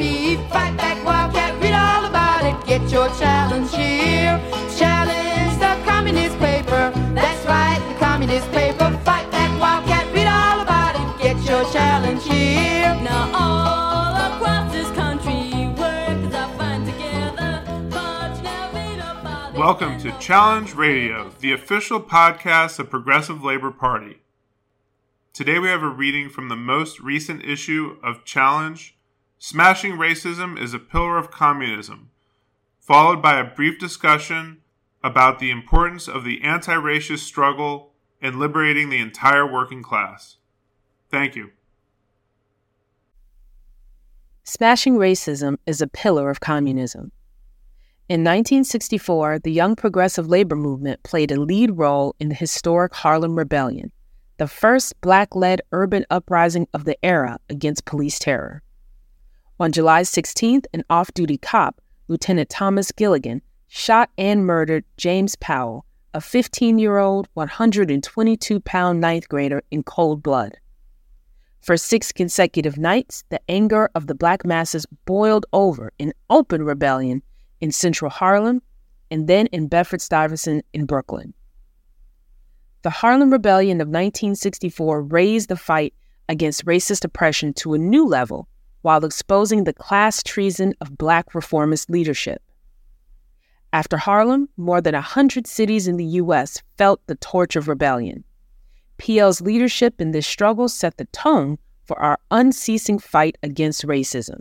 PYT. Fight back, Wildcat, read all about it. Get your challenge here. Challenge the communist paper. That's right, the communist paper. Fight back, Wildcat, read all about it. Get your challenge here. Now all across this country, workers are fine together. But now read about it. Welcome to Challenge Radio, the official podcast of Progressive Labor Party. Today we have a reading from the most recent issue of Challenge Smashing Racism is a Pillar of Communism, followed by a brief discussion about the importance of the anti racist struggle in liberating the entire working class. Thank you. Smashing racism is a pillar of communism. In 1964, the Young Progressive Labor Movement played a lead role in the historic Harlem Rebellion, the first black led urban uprising of the era against police terror. On July 16th, an off duty cop, Lieutenant Thomas Gilligan, shot and murdered James Powell, a 15 year old, 122 pound ninth grader, in cold blood. For six consecutive nights, the anger of the black masses boiled over in open rebellion in central Harlem and then in Bedford Stuyvesant in Brooklyn. The Harlem Rebellion of 1964 raised the fight against racist oppression to a new level while exposing the class treason of black reformist leadership. After Harlem, more than 100 cities in the U.S. felt the torch of rebellion. PL's leadership in this struggle set the tone for our unceasing fight against racism.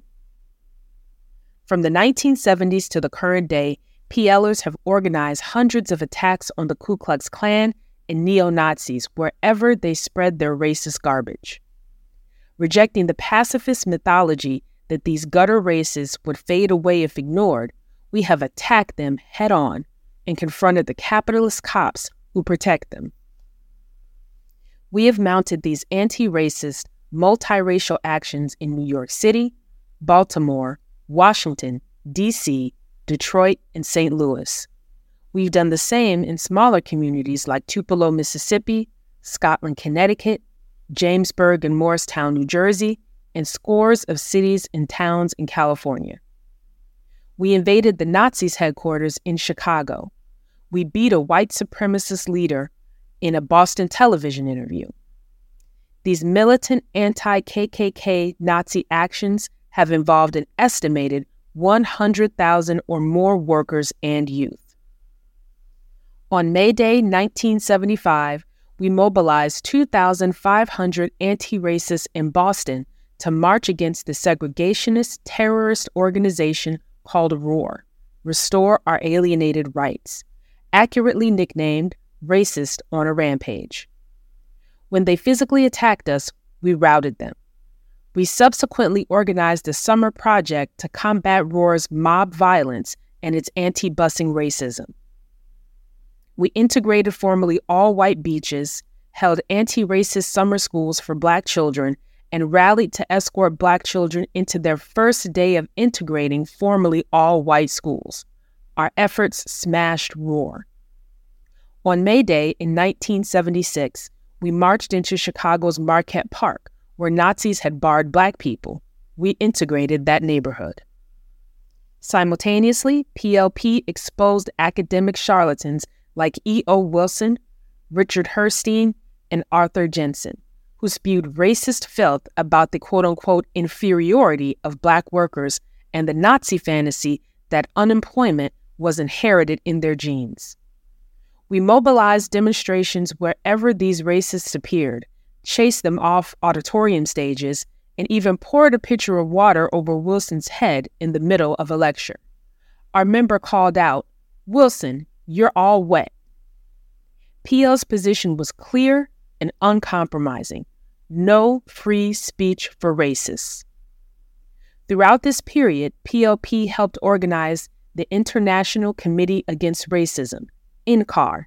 From the 1970s to the current day, PLers have organized hundreds of attacks on the Ku Klux Klan and neo Nazis wherever they spread their racist garbage. Rejecting the pacifist mythology that these gutter races would fade away if ignored, we have attacked them head on and confronted the capitalist cops who protect them. We have mounted these anti racist, multiracial actions in New York City, Baltimore, Washington, D.C., Detroit, and St. Louis. We've done the same in smaller communities like Tupelo, Mississippi, Scotland, Connecticut, Jamesburg and Morristown, New Jersey, and scores of cities and towns in California. We invaded the Nazis' headquarters in Chicago. We beat a white supremacist leader in a Boston television interview. These militant anti KKK Nazi actions have involved an estimated 100,000 or more workers and youth. On May Day 1975, we mobilized 2,500 anti racists in Boston to march against the segregationist terrorist organization called ROAR, Restore Our Alienated Rights, accurately nicknamed Racist on a Rampage. When they physically attacked us, we routed them. We subsequently organized a summer project to combat ROAR's mob violence and its anti busing racism. We integrated formerly all white beaches, held anti racist summer schools for black children, and rallied to escort black children into their first day of integrating formerly all white schools. Our efforts smashed Roar. On May Day in 1976, we marched into Chicago's Marquette Park, where Nazis had barred black people. We integrated that neighborhood. Simultaneously, PLP exposed academic charlatans like E.O. Wilson, Richard Herrnstein, and Arthur Jensen, who spewed racist filth about the quote unquote inferiority of black workers and the Nazi fantasy that unemployment was inherited in their genes. We mobilized demonstrations wherever these racists appeared, chased them off auditorium stages, and even poured a pitcher of water over Wilson's head in the middle of a lecture. Our member called out, Wilson, you're all wet. PL's position was clear and uncompromising no free speech for racists. Throughout this period, PLP helped organize the International Committee Against Racism, INCAR,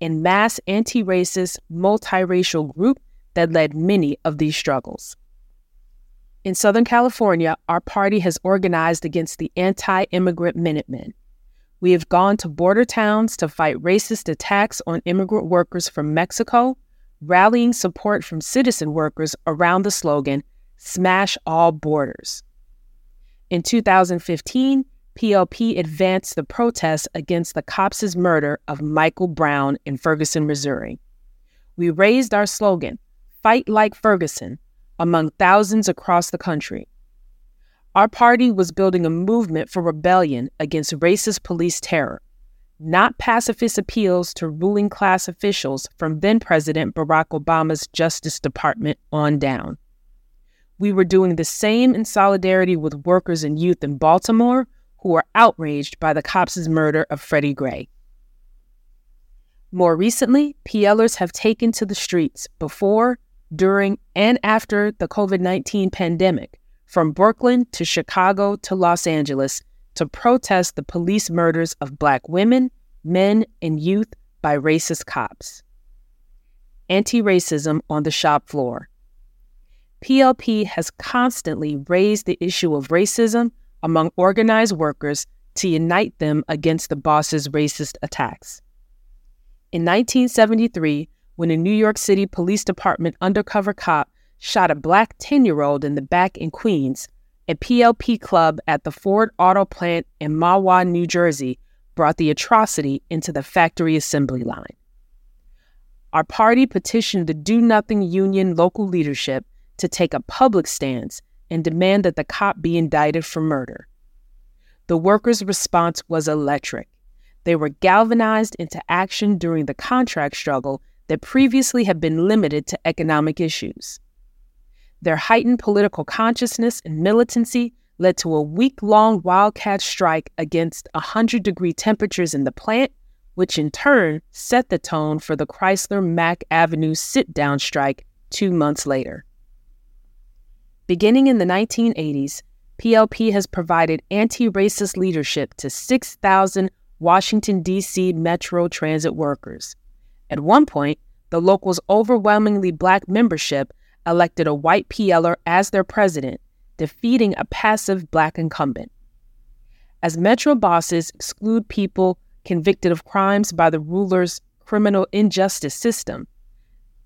a mass anti racist, multiracial group that led many of these struggles. In Southern California, our party has organized against the anti immigrant Minutemen, we have gone to border towns to fight racist attacks on immigrant workers from Mexico, rallying support from citizen workers around the slogan, Smash All Borders. In 2015, PLP advanced the protests against the cops' murder of Michael Brown in Ferguson, Missouri. We raised our slogan, Fight Like Ferguson, among thousands across the country. Our party was building a movement for rebellion against racist police terror, not pacifist appeals to ruling class officials from then President Barack Obama's Justice Department on down. We were doing the same in solidarity with workers and youth in Baltimore who were outraged by the cops' murder of Freddie Gray. More recently, PLers have taken to the streets before, during, and after the COVID 19 pandemic, from Brooklyn to Chicago to Los Angeles, to protest the police murders of Black women, men, and youth by racist cops. Anti racism on the shop floor. PLP has constantly raised the issue of racism among organized workers to unite them against the boss's racist attacks. In 1973, when a New York City Police Department undercover cop shot a black 10 year old in the back in Queens, a PLP club at the Ford Auto Plant in Mahwah, New Jersey, brought the atrocity into the factory assembly line. Our party petitioned the Do Nothing Union local leadership to take a public stance and demand that the cop be indicted for murder. The workers' response was electric. They were galvanized into action during the contract struggle that previously had been limited to economic issues. Their heightened political consciousness and militancy led to a week long wildcat strike against 100 degree temperatures in the plant, which in turn set the tone for the Chrysler Mack Avenue sit down strike two months later. Beginning in the 1980s, PLP has provided anti racist leadership to 6,000 Washington, D.C. Metro Transit workers. At one point, the local's overwhelmingly black membership elected a white PLer as their president, defeating a passive black incumbent. As Metro bosses exclude people convicted of crimes by the ruler's criminal injustice system,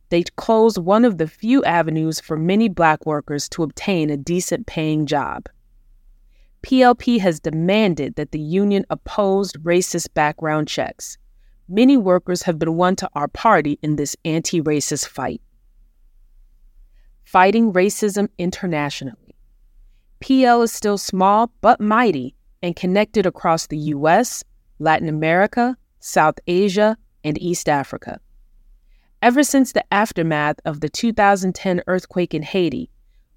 they closed one of the few avenues for many black workers to obtain a decent paying job. PLP has demanded that the union opposed racist background checks. Many workers have been won to our party in this anti racist fight. Fighting racism internationally. PL is still small but mighty and connected across the US, Latin America, South Asia, and East Africa. Ever since the aftermath of the 2010 earthquake in Haiti,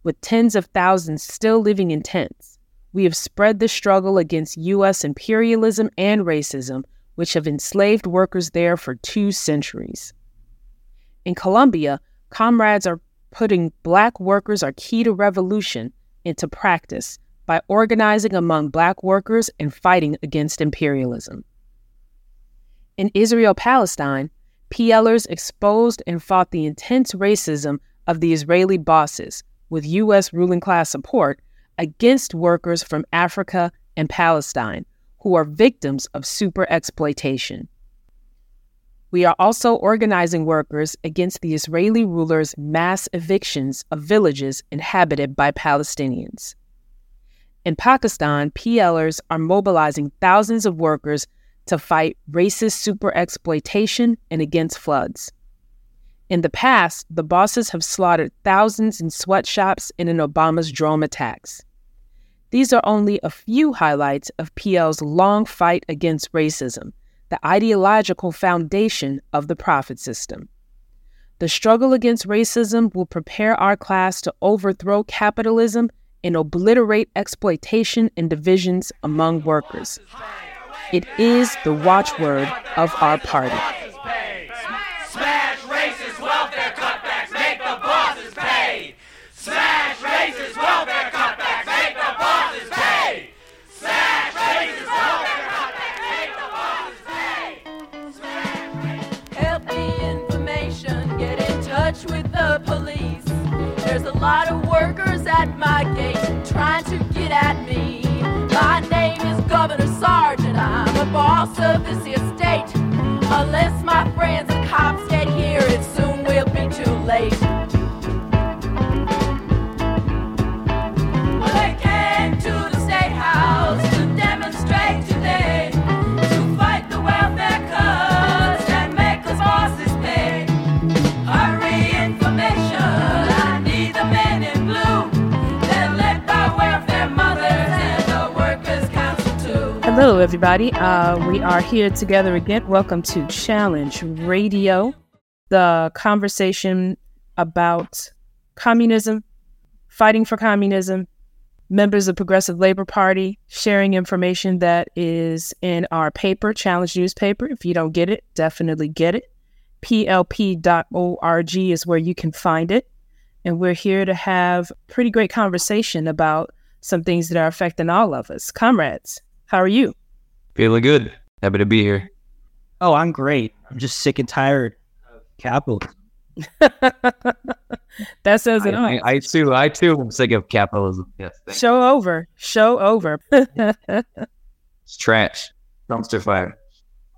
with tens of thousands still living in tents, we have spread the struggle against U.S. imperialism and racism, which have enslaved workers there for two centuries. In Colombia, comrades are putting Black workers are key to revolution into practice by organizing among Black workers and fighting against imperialism. In Israel Palestine, PLers exposed and fought the intense racism of the Israeli bosses, with U.S. ruling class support, against workers from Africa and Palestine who are victims of super exploitation. We are also organizing workers against the Israeli ruler's mass evictions of villages inhabited by Palestinians. In Pakistan, PLers are mobilizing thousands of workers to fight racist super exploitation and against floods. In the past, the bosses have slaughtered thousands in sweatshops and in Obama's drone attacks. These are only a few highlights of PL's long fight against racism, the ideological foundation of the profit system. The struggle against racism will prepare our class to overthrow capitalism and obliterate exploitation and divisions among workers. It is the watchword of our party. Hello, everybody. Uh, we are here together again. Welcome to Challenge Radio, the conversation about communism, fighting for communism, members of Progressive Labor Party, sharing information that is in our paper, Challenge newspaper. If you don't get it, definitely get it. PLP.org is where you can find it. And we're here to have pretty great conversation about some things that are affecting all of us. Comrades, how are you? Feeling good. Happy to be here. Oh, I'm great. I'm just sick and tired of capitalism. that says it I, all. I, I too, I too am sick of capitalism. Yes, thank you. Show over. Show over. it's trash. Dumpster fire.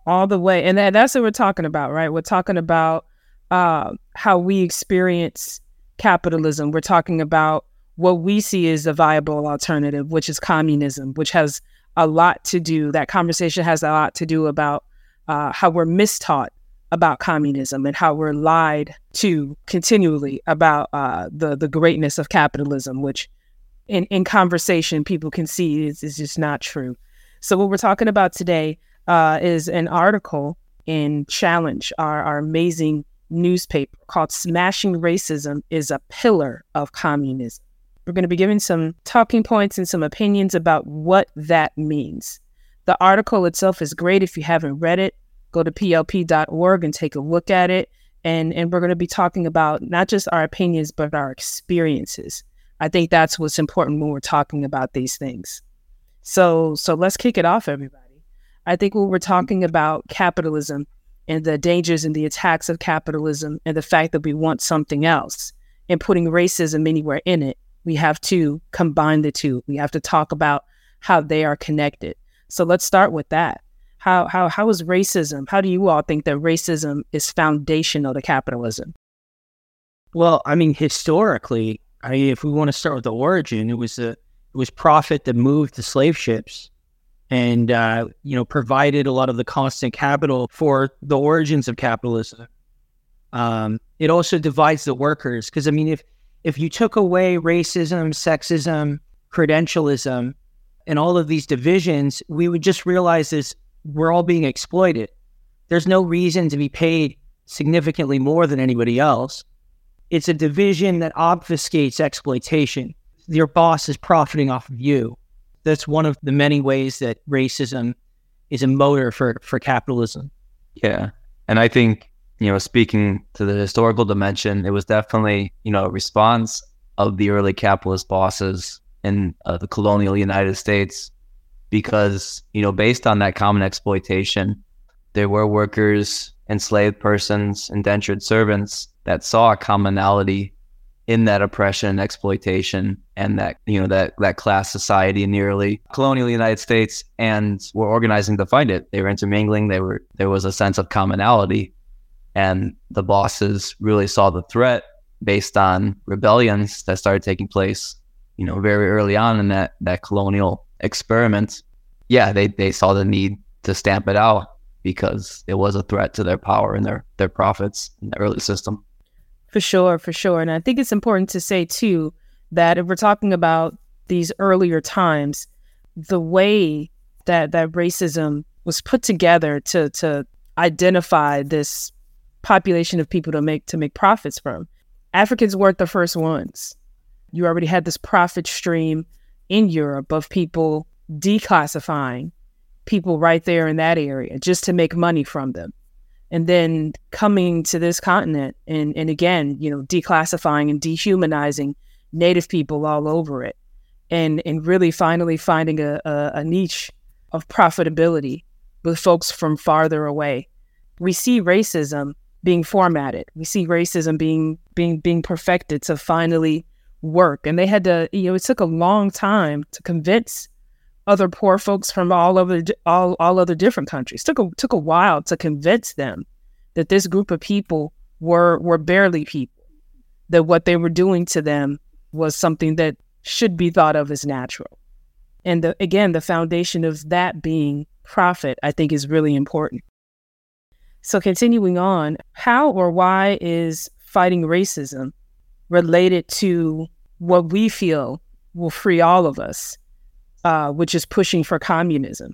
all the way. And that, that's what we're talking about, right? We're talking about uh, how we experience capitalism. We're talking about what we see as a viable alternative, which is communism, which has a lot to do. That conversation has a lot to do about uh, how we're mistaught about communism and how we're lied to continually about uh, the the greatness of capitalism, which in, in conversation people can see is, is just not true. So what we're talking about today uh, is an article in Challenge, our, our amazing newspaper called Smashing Racism is a Pillar of Communism. We're going to be giving some talking points and some opinions about what that means. The article itself is great. If you haven't read it, go to plp.org and take a look at it. And, and we're going to be talking about not just our opinions, but our experiences. I think that's what's important when we're talking about these things. So, so let's kick it off, everybody. I think when we're talking about capitalism and the dangers and the attacks of capitalism and the fact that we want something else and putting racism anywhere in it, we have to combine the two. We have to talk about how they are connected. So let's start with that. How how how is racism? How do you all think that racism is foundational to capitalism? Well, I mean, historically, I mean, if we want to start with the origin, it was a it was profit that moved the slave ships, and uh, you know provided a lot of the constant capital for the origins of capitalism. Um, it also divides the workers because I mean, if if you took away racism, sexism, credentialism, and all of these divisions, we would just realize this: we're all being exploited. There's no reason to be paid significantly more than anybody else. It's a division that obfuscates exploitation. Your boss is profiting off of you. That's one of the many ways that racism is a motor for, for capitalism. Yeah. And I think, you know, speaking to the historical dimension, it was definitely, you know, a response of the early capitalist bosses in uh, the colonial United States because, you know, based on that common exploitation, there were workers, enslaved persons, indentured servants that saw a commonality in that oppression and exploitation and that you know that that class society in the early colonial United States and were organizing to find it. They were intermingling. They were there was a sense of commonality, and the bosses really saw the threat based on rebellions that started taking place. You know, very early on in that that colonial experiment. Yeah, they they saw the need to stamp it out because it was a threat to their power and their their profits in the early system. For sure, for sure. And I think it's important to say, too, that if we're talking about these earlier times, the way that, that racism was put together to, to identify this population of people to make to make profits from. Africans weren't the first ones. You already had this profit stream in Europe of people declassifying people right there in that area just to make money from them and then coming to this continent and, and again, you know, declassifying and dehumanizing native people all over it and, and really finally finding a, a, a niche of profitability with folks from farther away. We see racism being formatted. We see racism being being being perfected to finally work. And they had to, you know, it took a long time to convince other poor folks from all over all all other different countries. Took a took a while to convince them that this group of people were were barely people. That what they were doing to them was something that should be thought of as natural. And the, again, the foundation of that being profit, I think, is really important. So, continuing on, how or why is fighting racism related to what we feel will free all of us uh, which is pushing for communism.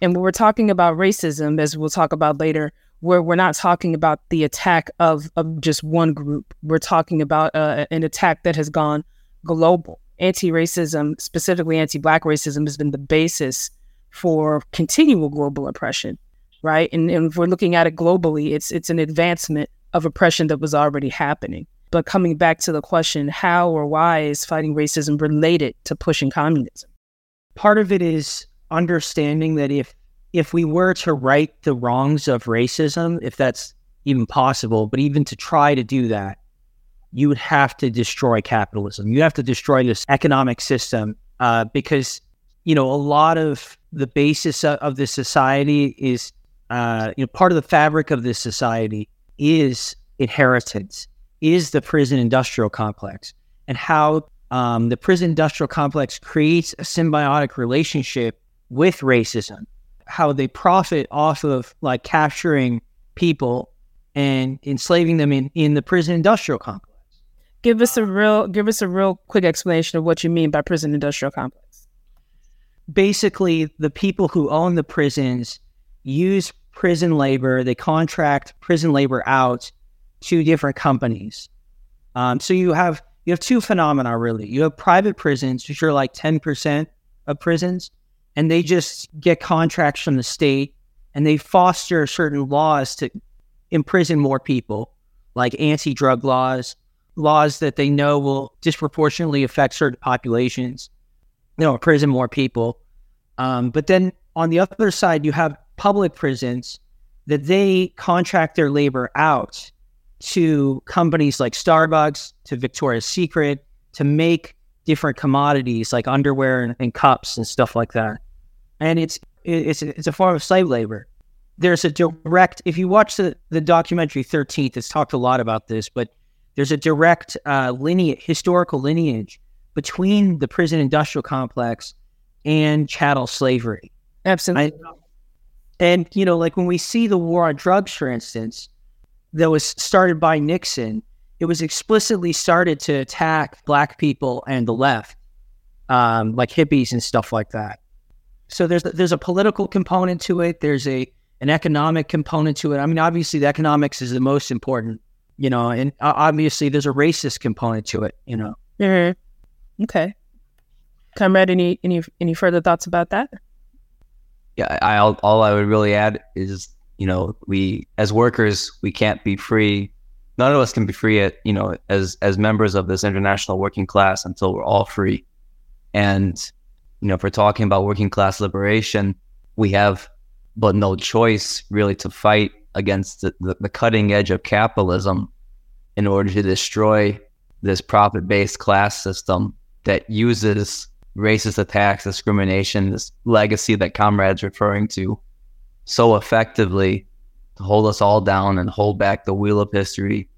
And when we're talking about racism, as we'll talk about later, where we're not talking about the attack of, of just one group. We're talking about uh, an attack that has gone global. Anti racism, specifically anti black racism, has been the basis for continual global oppression, right? And, and if we're looking at it globally, it's, it's an advancement of oppression that was already happening. But coming back to the question, how or why is fighting racism related to pushing communism? Part of it is understanding that if if we were to right the wrongs of racism, if that's even possible, but even to try to do that, you would have to destroy capitalism. You have to destroy this economic system uh, because you know a lot of the basis of, of this society is uh, you know part of the fabric of this society is inheritance, is the prison industrial complex, and how um, the prison industrial complex creates a symbiotic relationship with racism how they profit off of like capturing people and enslaving them in, in the prison industrial complex. Give us a real give us a real quick explanation of what you mean by prison industrial complex. Basically, the people who own the prisons use prison labor. They contract prison labor out to different companies. Um, so you have you have two phenomena really. You have private prisons, which are like ten percent of prisons, and they just get contracts from the state and they foster certain laws to imprison more people, like anti drug laws, laws that they know will disproportionately affect certain populations, you know, imprison more people. Um, but then on the other side, you have public prisons that they contract their labor out to companies like Starbucks, to Victoria's Secret, to make different commodities like underwear and, and cups and stuff like that and it's it's it's a form of slave labor. There's a direct. If you watch the the documentary Thirteenth, it's talked a lot about this, but there's a direct uh, lineage, historical lineage between the prison industrial complex and chattel slavery. Absolutely. I, and you know, like when we see the war on drugs, for instance, that was started by Nixon, it was explicitly started to attack black people and the left, um, like hippies and stuff like that. So there's there's a political component to it. There's a an economic component to it. I mean, obviously, the economics is the most important, you know, and obviously, there's a racist component to it, you know. Mm-hmm. Okay, comrade, any any any further thoughts about that? Yeah, I all, all I would really add is, you know, we as workers, we can't be free. None of us can be free at, you know, as as members of this international working class until we're all free. And you know, if we're talking about working class liberation, we have but no choice really to fight against the, the, the cutting edge of capitalism in order to destroy this profit based class system that uses racist attacks, discrimination, this legacy that comrades referring to so effectively to hold us all down and hold back the wheel of history.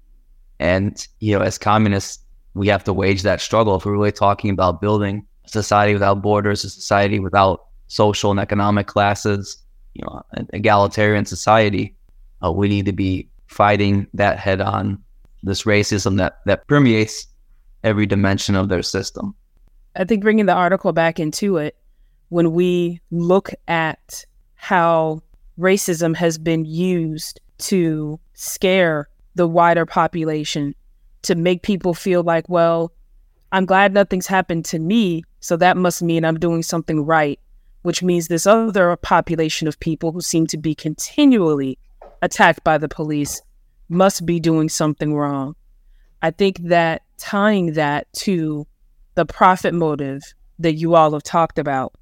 And, you know, as communists, we have to wage that struggle if we're really talking about building a society without borders, a society without social and economic classes, you know, an egalitarian society. Uh, we need to be fighting that head on, this racism that that permeates every dimension of their system. I think bringing the article back into it, when we look at how racism has been used to scare the wider population, to make people feel like, well, I'm glad nothing's happened to me, so that must mean I'm doing something right, which means this other population of people who seem to be continually attacked by the police must be doing something wrong. I think that tying that to the profit motive that you all have talked about,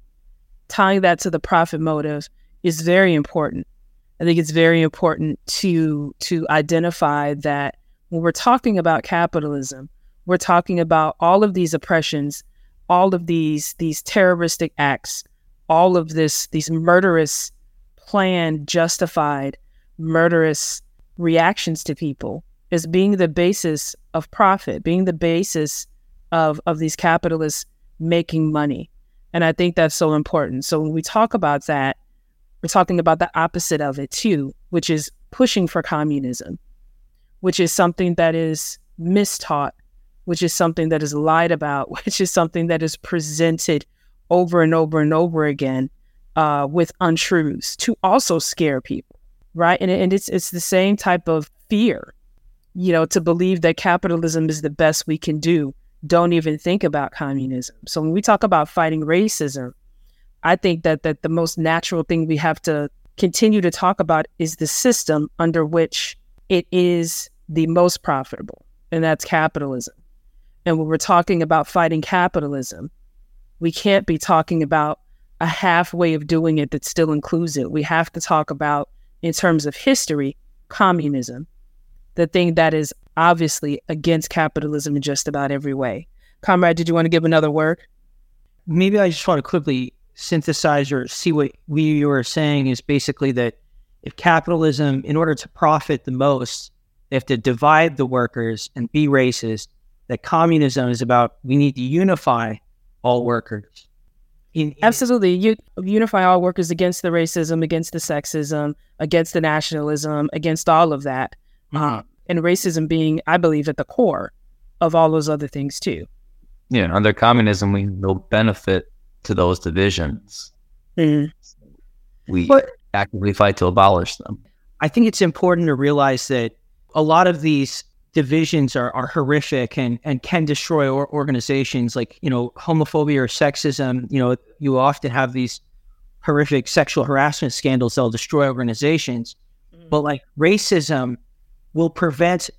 tying that to the profit motive is very important. I think it's very important to to identify that when we're talking about capitalism, we're talking about all of these oppressions, all of these these terroristic acts, all of this these murderous, planned, justified, murderous reactions to people is being the basis of profit, being the basis of of these capitalists making money. And I think that's so important. So when we talk about that, we're talking about the opposite of it too, which is pushing for communism, which is something that is mistaught which is something that is lied about, which is something that is presented over and over and over again uh, with untruths to also scare people, right? And, and it's it's the same type of fear, you know, to believe that capitalism is the best we can do. Don't even think about communism. So when we talk about fighting racism, I think that that the most natural thing we have to continue to talk about is the system under which it is the most profitable, and that's capitalism. And when we're talking about fighting capitalism, we can't be talking about a half way of doing it that still includes it. We have to talk about, in terms of history, communism, the thing that is obviously against capitalism in just about every way. Comrade, did you want to give another word? Maybe I just want to quickly synthesize or see what we you were saying is basically that if capitalism, in order to profit the most, they have to divide the workers and be racist. That communism is about we need to unify all workers. In, in Absolutely, you unify all workers against the racism, against the sexism, against the nationalism, against all of that, mm-hmm. And racism being, I believe, at the core of all those other things too. Yeah, under communism, we no benefit to those divisions. Mm-hmm. We but, actively fight to abolish them. I think it's important to realize that a lot of these divisions are, are horrific and, and can destroy or organizations like, you know, homophobia or sexism. You know, you often have these horrific sexual harassment scandals that'll destroy organizations. Mm-hmm. But like racism will prevent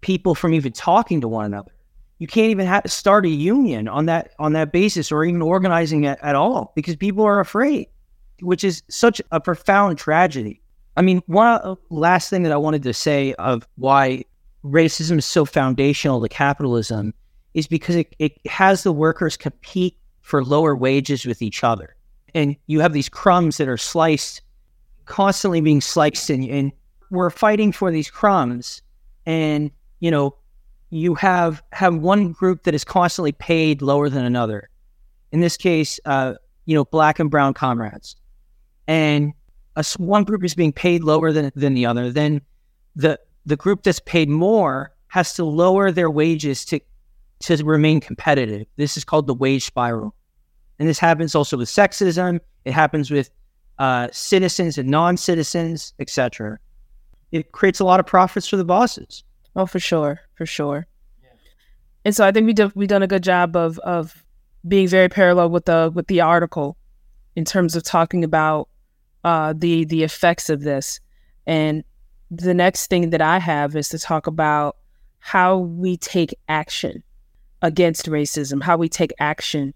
people from even talking to one another. You can't even have start a union on that on that basis or even organizing it at all because people are afraid, which is such a profound tragedy. I mean, one uh, last thing that I wanted to say of why racism is so foundational to capitalism is because it, it has the workers compete for lower wages with each other. And you have these crumbs that are sliced, constantly being sliced, and, and we're fighting for these crumbs. And, you know, you have have one group that is constantly paid lower than another. In this case, uh, you know, black and brown comrades. And a, one group is being paid lower than, than the other. Then the the group that's paid more has to lower their wages to to remain competitive. This is called the wage spiral, and this happens also with sexism. It happens with uh, citizens and non-citizens, etc. It creates a lot of profits for the bosses. Oh, for sure, for sure. Yeah. And so I think we did we done a good job of of being very parallel with the with the article in terms of talking about uh, the the effects of this and the next thing that I have is to talk about how we take action against racism, how we take action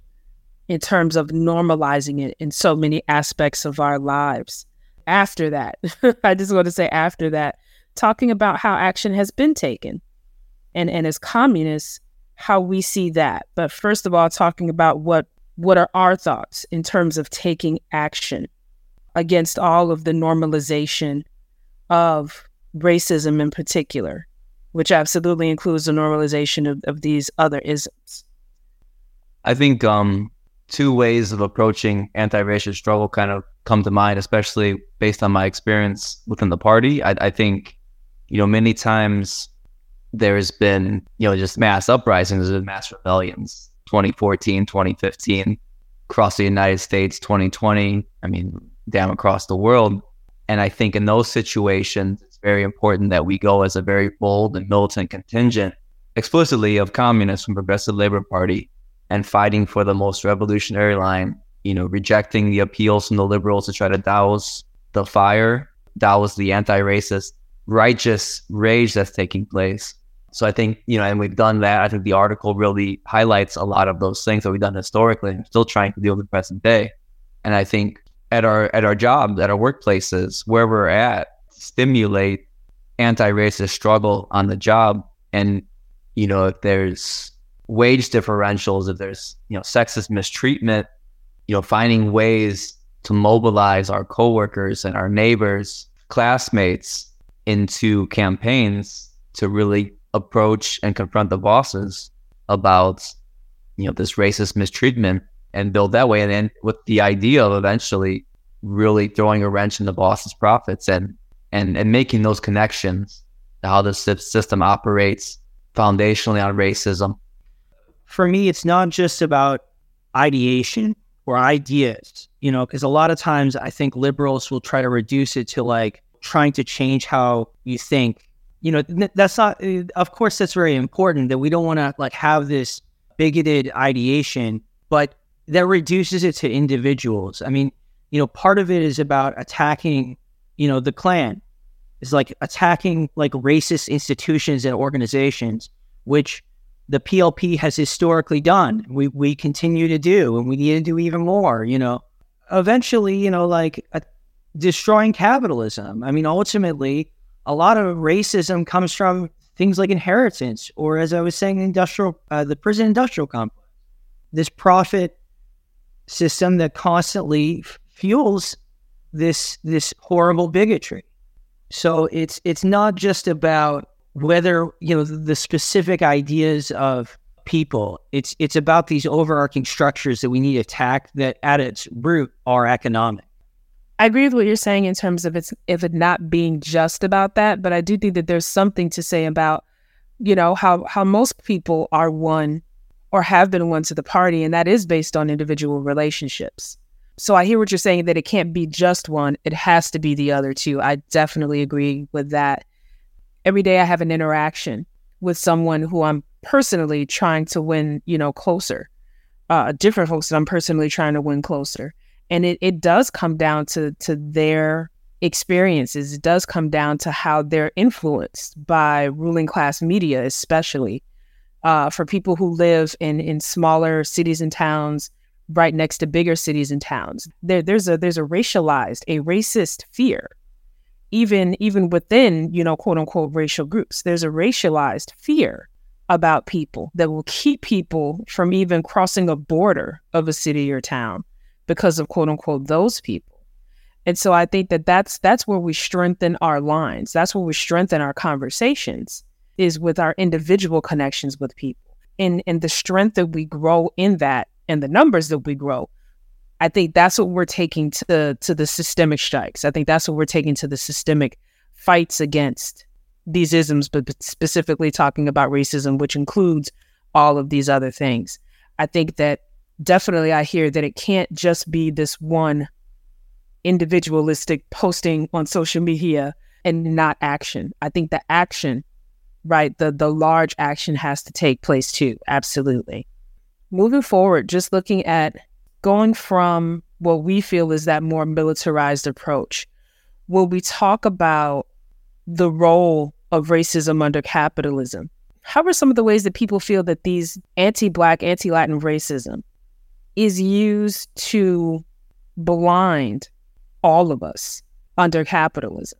in terms of normalizing it in so many aspects of our lives. After that, I just want to say after that, talking about how action has been taken and, and as communists, how we see that. But first of all, talking about what what are our thoughts in terms of taking action against all of the normalization of racism in particular, which absolutely includes the normalization of, of these other isms? I think um, two ways of approaching anti-racist struggle kind of come to mind, especially based on my experience within the party. I, I think, you know, many times there's been, you know, just mass uprisings and mass rebellions. 2014, 2015, across the United States, 2020. I mean, down across the world. And I think in those situations, it's very important that we go as a very bold and militant contingent explicitly of communists from Progressive Labor Party and fighting for the most revolutionary line, you know, rejecting the appeals from the liberals to try to douse the fire, douse the anti-racist, righteous rage that's taking place. So I think, you know, and we've done that. I think the article really highlights a lot of those things that we've done historically and still trying to deal with the present day. And I think at our at our jobs, at our workplaces, where we're at, stimulate anti-racist struggle on the job. And you know, if there's wage differentials, if there's you know sexist mistreatment, you know, finding ways to mobilize our coworkers and our neighbors, classmates into campaigns to really approach and confront the bosses about you know this racist mistreatment and build that way. And then with the idea of eventually really throwing a wrench in the boss's profits and and and making those connections to how the system operates foundationally on racism. For me, it's not just about ideation or ideas, you know, because a lot of times I think liberals will try to reduce it to like trying to change how you think. You know, that's not, uh, of course, that's very important that we don't want to like have this bigoted ideation, but that reduces it to individuals. I mean, you know, part of it is about attacking, you know, the Klan. It's like attacking like racist institutions and organizations, which the PLP has historically done. We we continue to do, and we need to do even more. You know, eventually, you know, like uh, destroying capitalism. I mean, ultimately, a lot of racism comes from things like inheritance, or as I was saying, industrial, uh, the prison industrial complex, this profit system that constantly f- fuels this this horrible bigotry. So it's it's not just about whether you know the specific ideas of people. It's it's about these overarching structures that we need to attack that at its root are economic. I agree with what you're saying in terms of it's if it not being just about that, but I do think that there's something to say about, you know, how how most people are won or have been won to the party, and that is based on individual relationships. So I hear what you're saying that it can't be just one; it has to be the other two. I definitely agree with that. Every day I have an interaction with someone who I'm personally trying to win, you know, closer. Uh, different folks that I'm personally trying to win closer and it, it does come down to to their experiences it does come down to how they're influenced by ruling class media especially uh, for people who live in in smaller cities and towns right next to bigger cities and towns there, there's a there's a racialized a racist fear even even within you know quote unquote racial groups there's a racialized fear about people that will keep people from even crossing a border of a city or town because of quote unquote those people. And so I think that that's that's where we strengthen our lines. That's where we strengthen our conversations is with our individual connections with people. And and the strength that we grow in that and the numbers that we grow. I think that's what we're taking to the to the systemic strikes. I think that's what we're taking to the systemic fights against these isms, but specifically talking about racism, which includes all of these other things. I think that definitely I hear that it can't just be this one individualistic posting on social media and not action. I think the action, right, the the large action has to take place too. Absolutely. Moving forward, just looking at going from what we feel is that more militarized approach, will we talk about the role of racism under capitalism? How are some of the ways that people feel that these anti-black, anti-Latin racism is used to blind all of us under capitalism.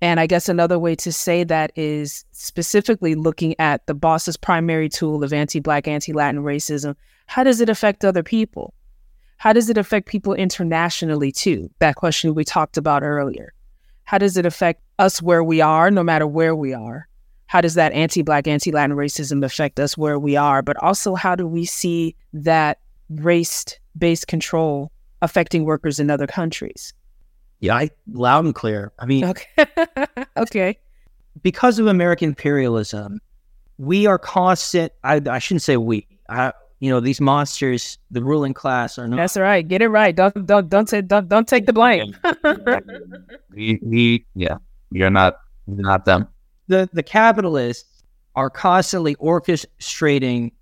And I guess another way to say that is specifically looking at the boss's primary tool of anti Black, anti Latin racism. How does it affect other people? How does it affect people internationally, too? That question we talked about earlier. How does it affect us where we are, no matter where we are? How does that anti Black, anti Latin racism affect us where we are? But also, how do we see that race based control affecting workers in other countries. Yeah, I, loud and clear. I mean, okay. okay. Because of American imperialism, we are constant. I, I shouldn't say we. I, you know, these monsters, the ruling class, are not. That's right. Get it right. Don't don't don't say don't don't take the blame. we, we, yeah, you're not you're not them. The the capitalists are constantly orchestrating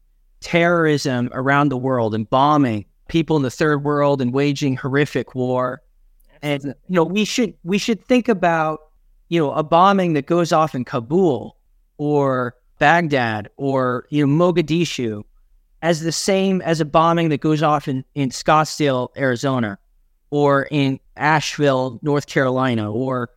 terrorism around the world and bombing people in the third world and waging horrific war. And you know, we should we should think about you know a bombing that goes off in Kabul or Baghdad or you know Mogadishu as the same as a bombing that goes off in, in Scottsdale, Arizona, or in Asheville, North Carolina, or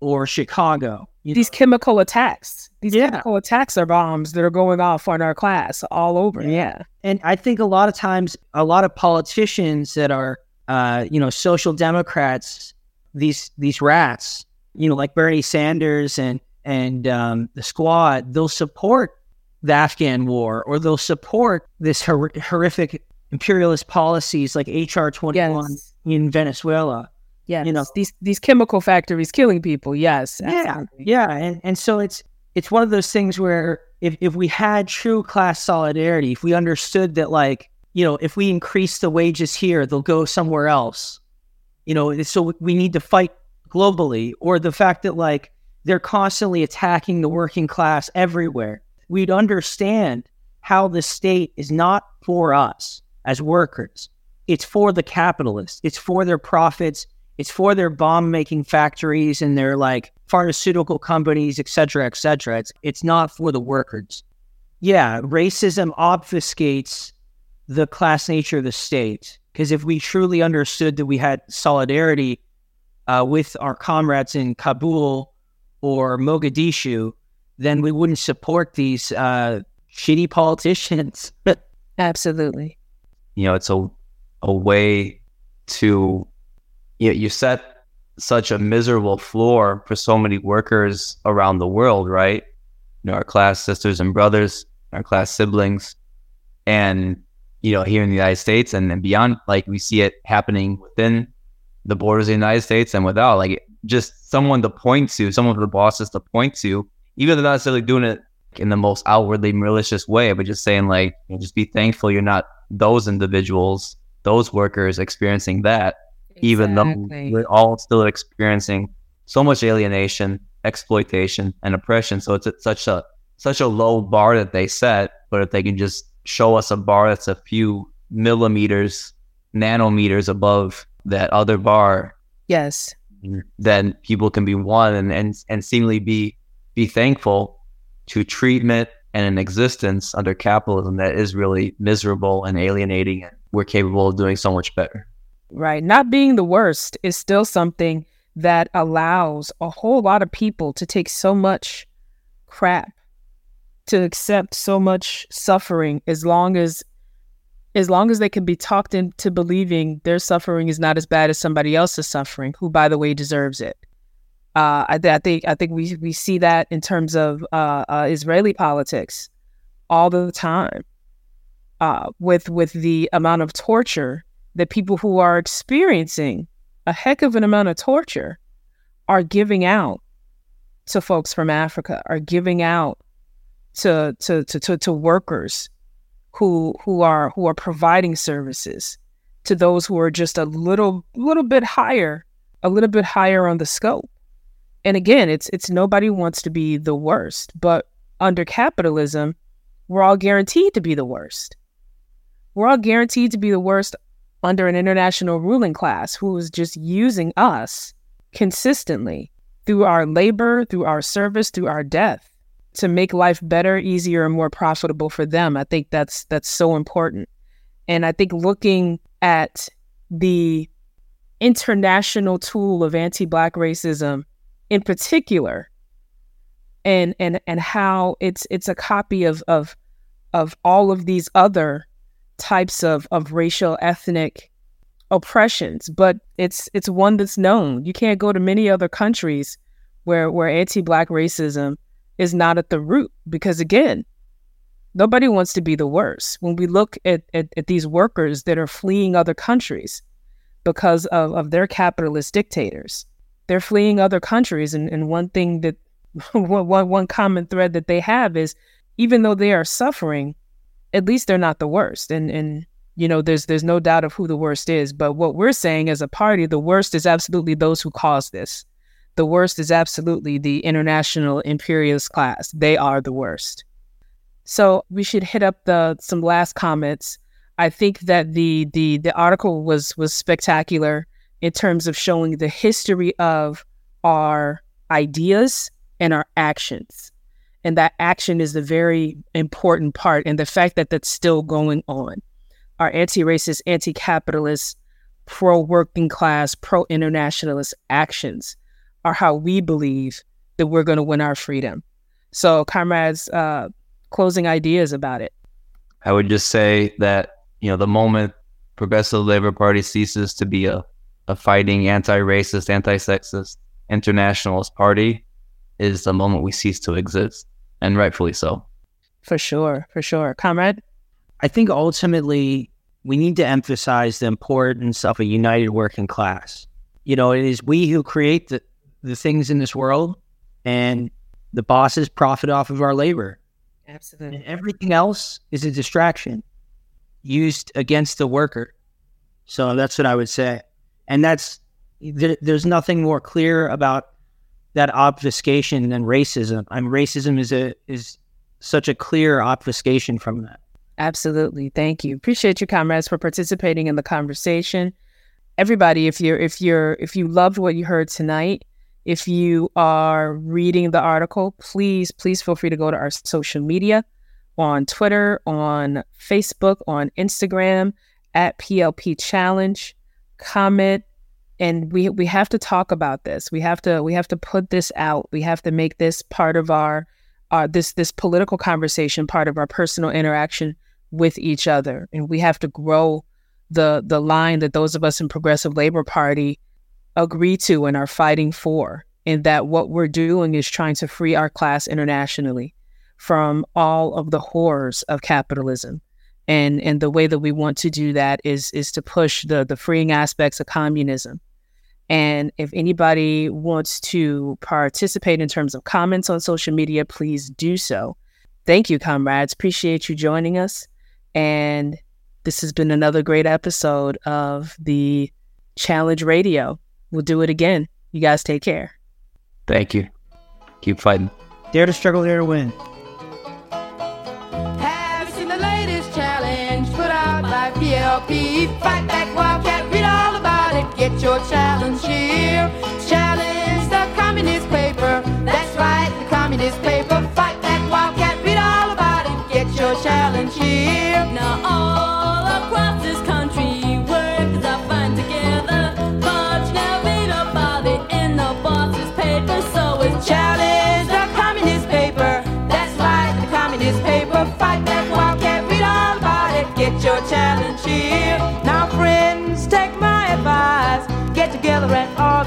or Chicago. These know? chemical attacks. These yeah. chemical attacks are bombs that are going off on our class all over. Yeah. And I think a lot of times, a lot of politicians that are, uh, you know, social democrats, these these rats, you know, like Bernie Sanders and and um, the Squad, they'll support the Afghan war or they'll support this hor- horrific imperialist policies like HR twenty one yes. in Venezuela. Yeah, you know these these chemical factories killing people. Yes, yeah, yeah, and and so it's it's one of those things where if if we had true class solidarity, if we understood that like you know, if we increase the wages here, they'll go somewhere else. You know, so we need to fight globally, or the fact that like they're constantly attacking the working class everywhere. We'd understand how the state is not for us as workers. It's for the capitalists. It's for their profits. It's for their bomb making factories and their like pharmaceutical companies, et cetera, et cetera. It's, it's not for the workers. Yeah, racism obfuscates the class nature of the state. Because if we truly understood that we had solidarity uh, with our comrades in Kabul or Mogadishu, then we wouldn't support these uh, shitty politicians. Absolutely. You know, it's a a way to you, know, you set such a miserable floor for so many workers around the world, right? You know, our class sisters and brothers, our class siblings, and you know, here in the United States and, and beyond, like we see it happening within the borders of the United States and without, like just someone to point to, someone for the bosses to point to, even if they're not necessarily doing it in the most outwardly malicious way, but just saying like, you know, just be thankful you're not those individuals, those workers experiencing that, exactly. even though we're all still experiencing so much alienation, exploitation, and oppression. So it's, it's such a such a low bar that they set, but if they can just show us a bar that's a few millimeters, nanometers above that other bar, yes, then people can be won and and, and seemingly be be thankful to treatment and an existence under capitalism that is really miserable and alienating and we're capable of doing so much better. Right. Not being the worst is still something that allows a whole lot of people to take so much crap to accept so much suffering as long as as long as they can be talked into believing their suffering is not as bad as somebody else's suffering, who by the way deserves it. Uh, I, I, think I think we we see that in terms of uh, uh, Israeli politics all the time, uh, with with the amount of torture that people who are experiencing a heck of an amount of torture are giving out to folks from Africa, are giving out to to to to, to workers who who are who are providing services to those who are just a little little bit higher, a little bit higher on the scope. And again, it's it's nobody wants to be the worst, but under capitalism, we're all guaranteed to be the worst. We're all guaranteed to be the worst under an international ruling class who is just using us consistently through our labor, through our service, through our death to make life better, easier, and more profitable for them. I think that's that's so important. And I think looking at the international tool of anti-black racism in particular and and and how it's it's a copy of of of all of these other types of of racial ethnic oppressions. But it's it's one that's known. You can't go to many other countries where where anti-black racism is not at the root because again nobody wants to be the worst. When we look at, at, at these workers that are fleeing other countries because of, of their capitalist dictators they're fleeing other countries and, and one thing that one, one common thread that they have is even though they are suffering at least they're not the worst and and you know there's there's no doubt of who the worst is but what we're saying as a party the worst is absolutely those who caused this the worst is absolutely the international imperialist class. They are the worst. So we should hit up the some last comments. I think that the the the article was was spectacular in terms of showing the history of our ideas and our actions. And that action is the very important part and the fact that that's still going on. Our anti-racist, anti-capitalist, pro-working class, pro-internationalist actions are how we believe that we're going to win our freedom. So, comrades, uh, closing ideas about it. I would just say that you know the moment Progressive Labor Party ceases to be a, a fighting anti-racist, anti-sexist, internationalist party is the moment we cease to exist, and rightfully so. For sure, for sure, comrade. I think ultimately we need to emphasize the importance of a united working class. You know, it is we who create the, the things in this world, and the bosses profit off of our labor. Absolutely. And everything else is a distraction. used against the worker. So that's what I would say. And that's there, there's nothing more clear about that obfuscation than racism. I mean, racism is a is such a clear obfuscation from that. Absolutely. Thank you. Appreciate you, comrades, for participating in the conversation. Everybody, if you're if you're if you loved what you heard tonight, if you are reading the article, please, please feel free to go to our social media on Twitter, on Facebook, on Instagram at PLP Challenge. Comment, and we we have to talk about this. We have to we have to put this out. We have to make this part of our uh, this this political conversation part of our personal interaction with each other, and we have to grow the the line that those of us in Progressive Labor Party agree to and are fighting for. And that what we're doing is trying to free our class internationally from all of the horrors of capitalism. And and the way that we want to do that is is to push the the freeing aspects of communism. And if anybody wants to participate in terms of comments on social media, please do so. Thank you, comrades. Appreciate you joining us. And this has been another great episode of the Challenge Radio. We'll do it again. You guys take care. Thank you. Keep fighting. Dare to struggle, dare to win. PLP? Fight back, Wildcat, read all about it. Get your challenge here. Challenge the communist paper. That's right, the communist paper.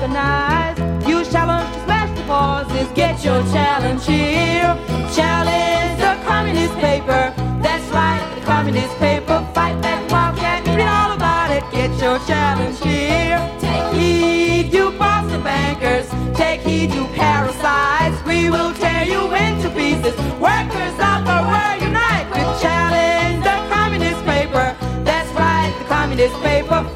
And organize. Use challenge to smash the bosses. Get your challenge here. Challenge the communist paper. That's right, the communist paper. Fight back, Wildcat, read all about it. Get your challenge here. Take heed, you Boston bankers. Take heed, you parasites. We will tear you into pieces. Workers of the world unite. We challenge the communist paper. That's right, the communist paper.